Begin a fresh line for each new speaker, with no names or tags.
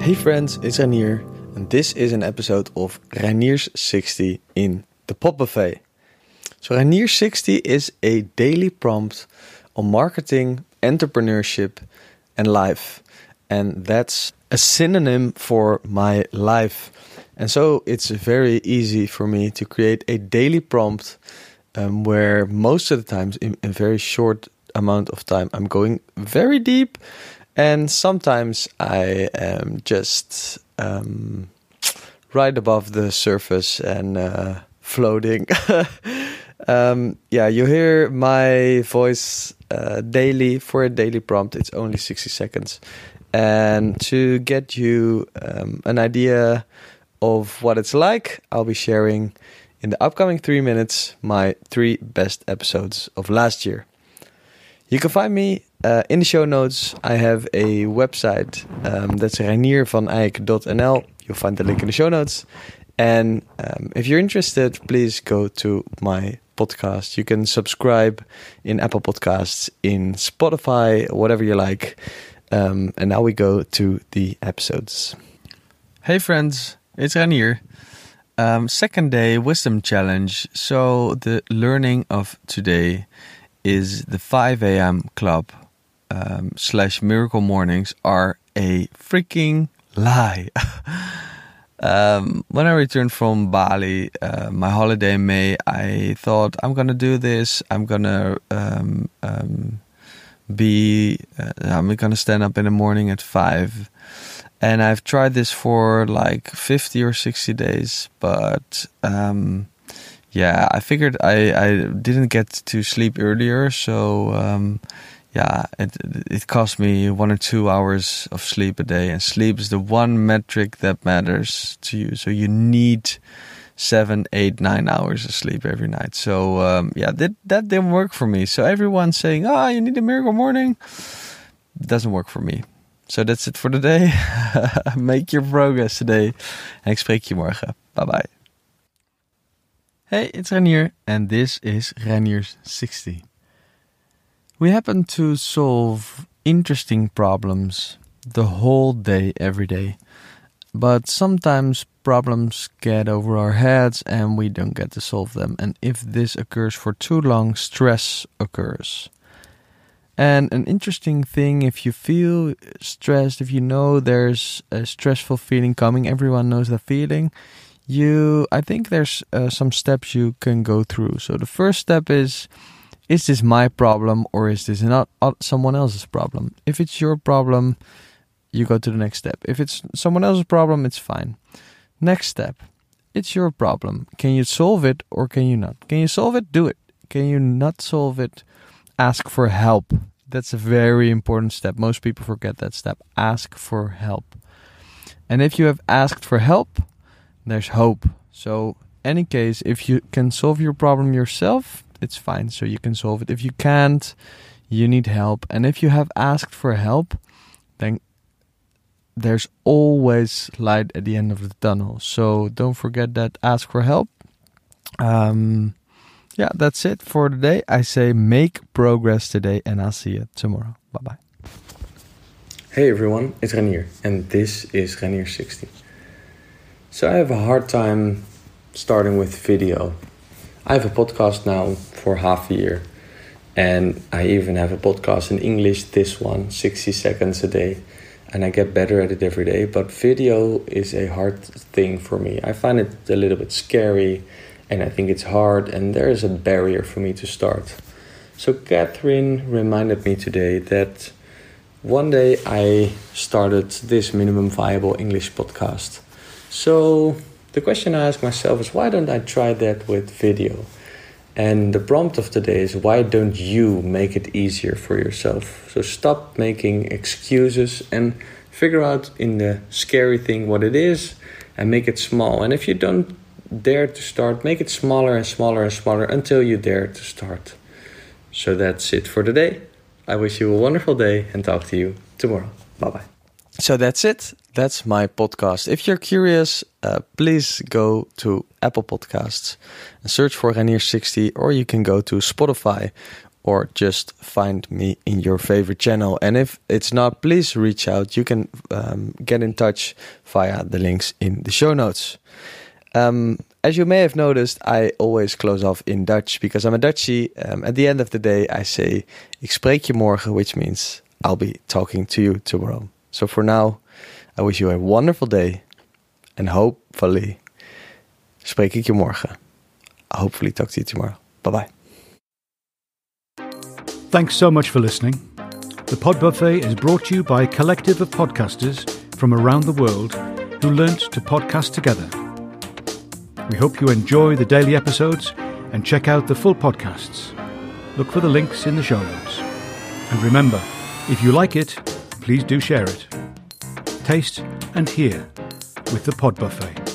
Hey friends, it's Reinier, and this is an episode of Reinier's 60 in the Pod Buffet. So, Reinier's 60 is a daily prompt on marketing, entrepreneurship, and life. And that's a synonym for my life. And so, it's very easy for me to create a daily prompt um, where most of the times, in a very short amount of time, I'm going very deep and sometimes I am just um, right above the surface and uh, floating. um, yeah, you hear my voice uh, daily for a daily prompt. It's only 60 seconds. And to get you um, an idea of what it's like, I'll be sharing in the upcoming three minutes my three best episodes of last year. You can find me uh, in the show notes. I have a website um, that's reiniervaneyck.nl. You'll find the link in the show notes. And um, if you're interested, please go to my podcast. You can subscribe in Apple Podcasts, in Spotify, whatever you like. Um, and now we go to the episodes.
Hey friends, it's Reinier. Um, second day wisdom challenge. So the learning of today is the 5 a.m. club um, slash miracle mornings are a freaking lie. um, when I returned from Bali, uh, my holiday in May, I thought I'm gonna do this. I'm gonna um, um be. Uh, I'm gonna stand up in the morning at five. And I've tried this for like 50 or 60 days, but um, yeah, I figured I, I didn't get to sleep earlier, so um, yeah, it it cost me one or two hours of sleep a day, and sleep is the one metric that matters to you. So you need seven, eight, nine hours of sleep every night. So um, yeah, that that didn't work for me. So everyone's saying, "Ah, oh, you need a miracle morning," doesn't work for me. So that's it for today. Make your progress today. En ik spreek je morgen. Bye bye. Hey, it's Reinier, and this is Reinier's 60. We happen to solve interesting problems the whole day, every day. But sometimes problems get over our heads and we don't get to solve them. And if this occurs for too long, stress occurs. And an interesting thing, if you feel stressed, if you know there's a stressful feeling coming, everyone knows the feeling you i think there's uh, some steps you can go through so the first step is is this my problem or is this not uh, someone else's problem? If it's your problem you go to the next step. If it's someone else's problem it's fine. Next step it's your problem. Can you solve it or can you not? Can you solve it? Do it. Can you not solve it? Ask for help. That's a very important step. Most people forget that step. Ask for help. And if you have asked for help there's hope. So, any case, if you can solve your problem yourself, it's fine. So you can solve it. If you can't, you need help. And if you have asked for help, then there's always light at the end of the tunnel. So don't forget that. Ask for help. Um, yeah, that's it for today. I say make progress today, and I'll see you tomorrow. Bye bye.
Hey everyone, it's Reinier, and this is Reinier 60. So I have a hard time starting with video. I have a podcast now for half a year, and I even have a podcast in English, this one, 60 seconds a day, and I get better at it every day. But video is a hard thing for me. I find it a little bit scary, and I think it's hard, and there is a barrier for me to start. So, Catherine reminded me today that one day I started this minimum viable English podcast so the question I ask myself is why don't I try that with video? And the prompt of today is why don't you make it easier for yourself? So stop making excuses and figure out in the scary thing what it is and make it small. And if you don't dare to start, make it smaller and smaller and smaller until you dare to start. So that's it for today. I wish you a wonderful day and talk to you tomorrow. Bye bye.
So that's it. That's my podcast. If you're curious, uh, please go to Apple Podcasts and search for Reinier60, or you can go to Spotify or just find me in your favorite channel. And if it's not, please reach out. You can um, get in touch via the links in the show notes. Um, as you may have noticed, I always close off in Dutch because I'm a Dutchie. Um, at the end of the day, I say, ik spreek je morgen, which means I'll be talking to you tomorrow. So for now, I wish you a wonderful day and hopefully spreek ik je morgen. Hopefully talk to you tomorrow. Bye bye.
Thanks so much for listening. The Pod Buffet is brought to you by a collective of podcasters from around the world who learnt to podcast together. We hope you enjoy the daily episodes and check out the full podcasts. Look for the links in the show notes. And remember, if you like it, please do share it. Taste and hear with the Pod Buffet.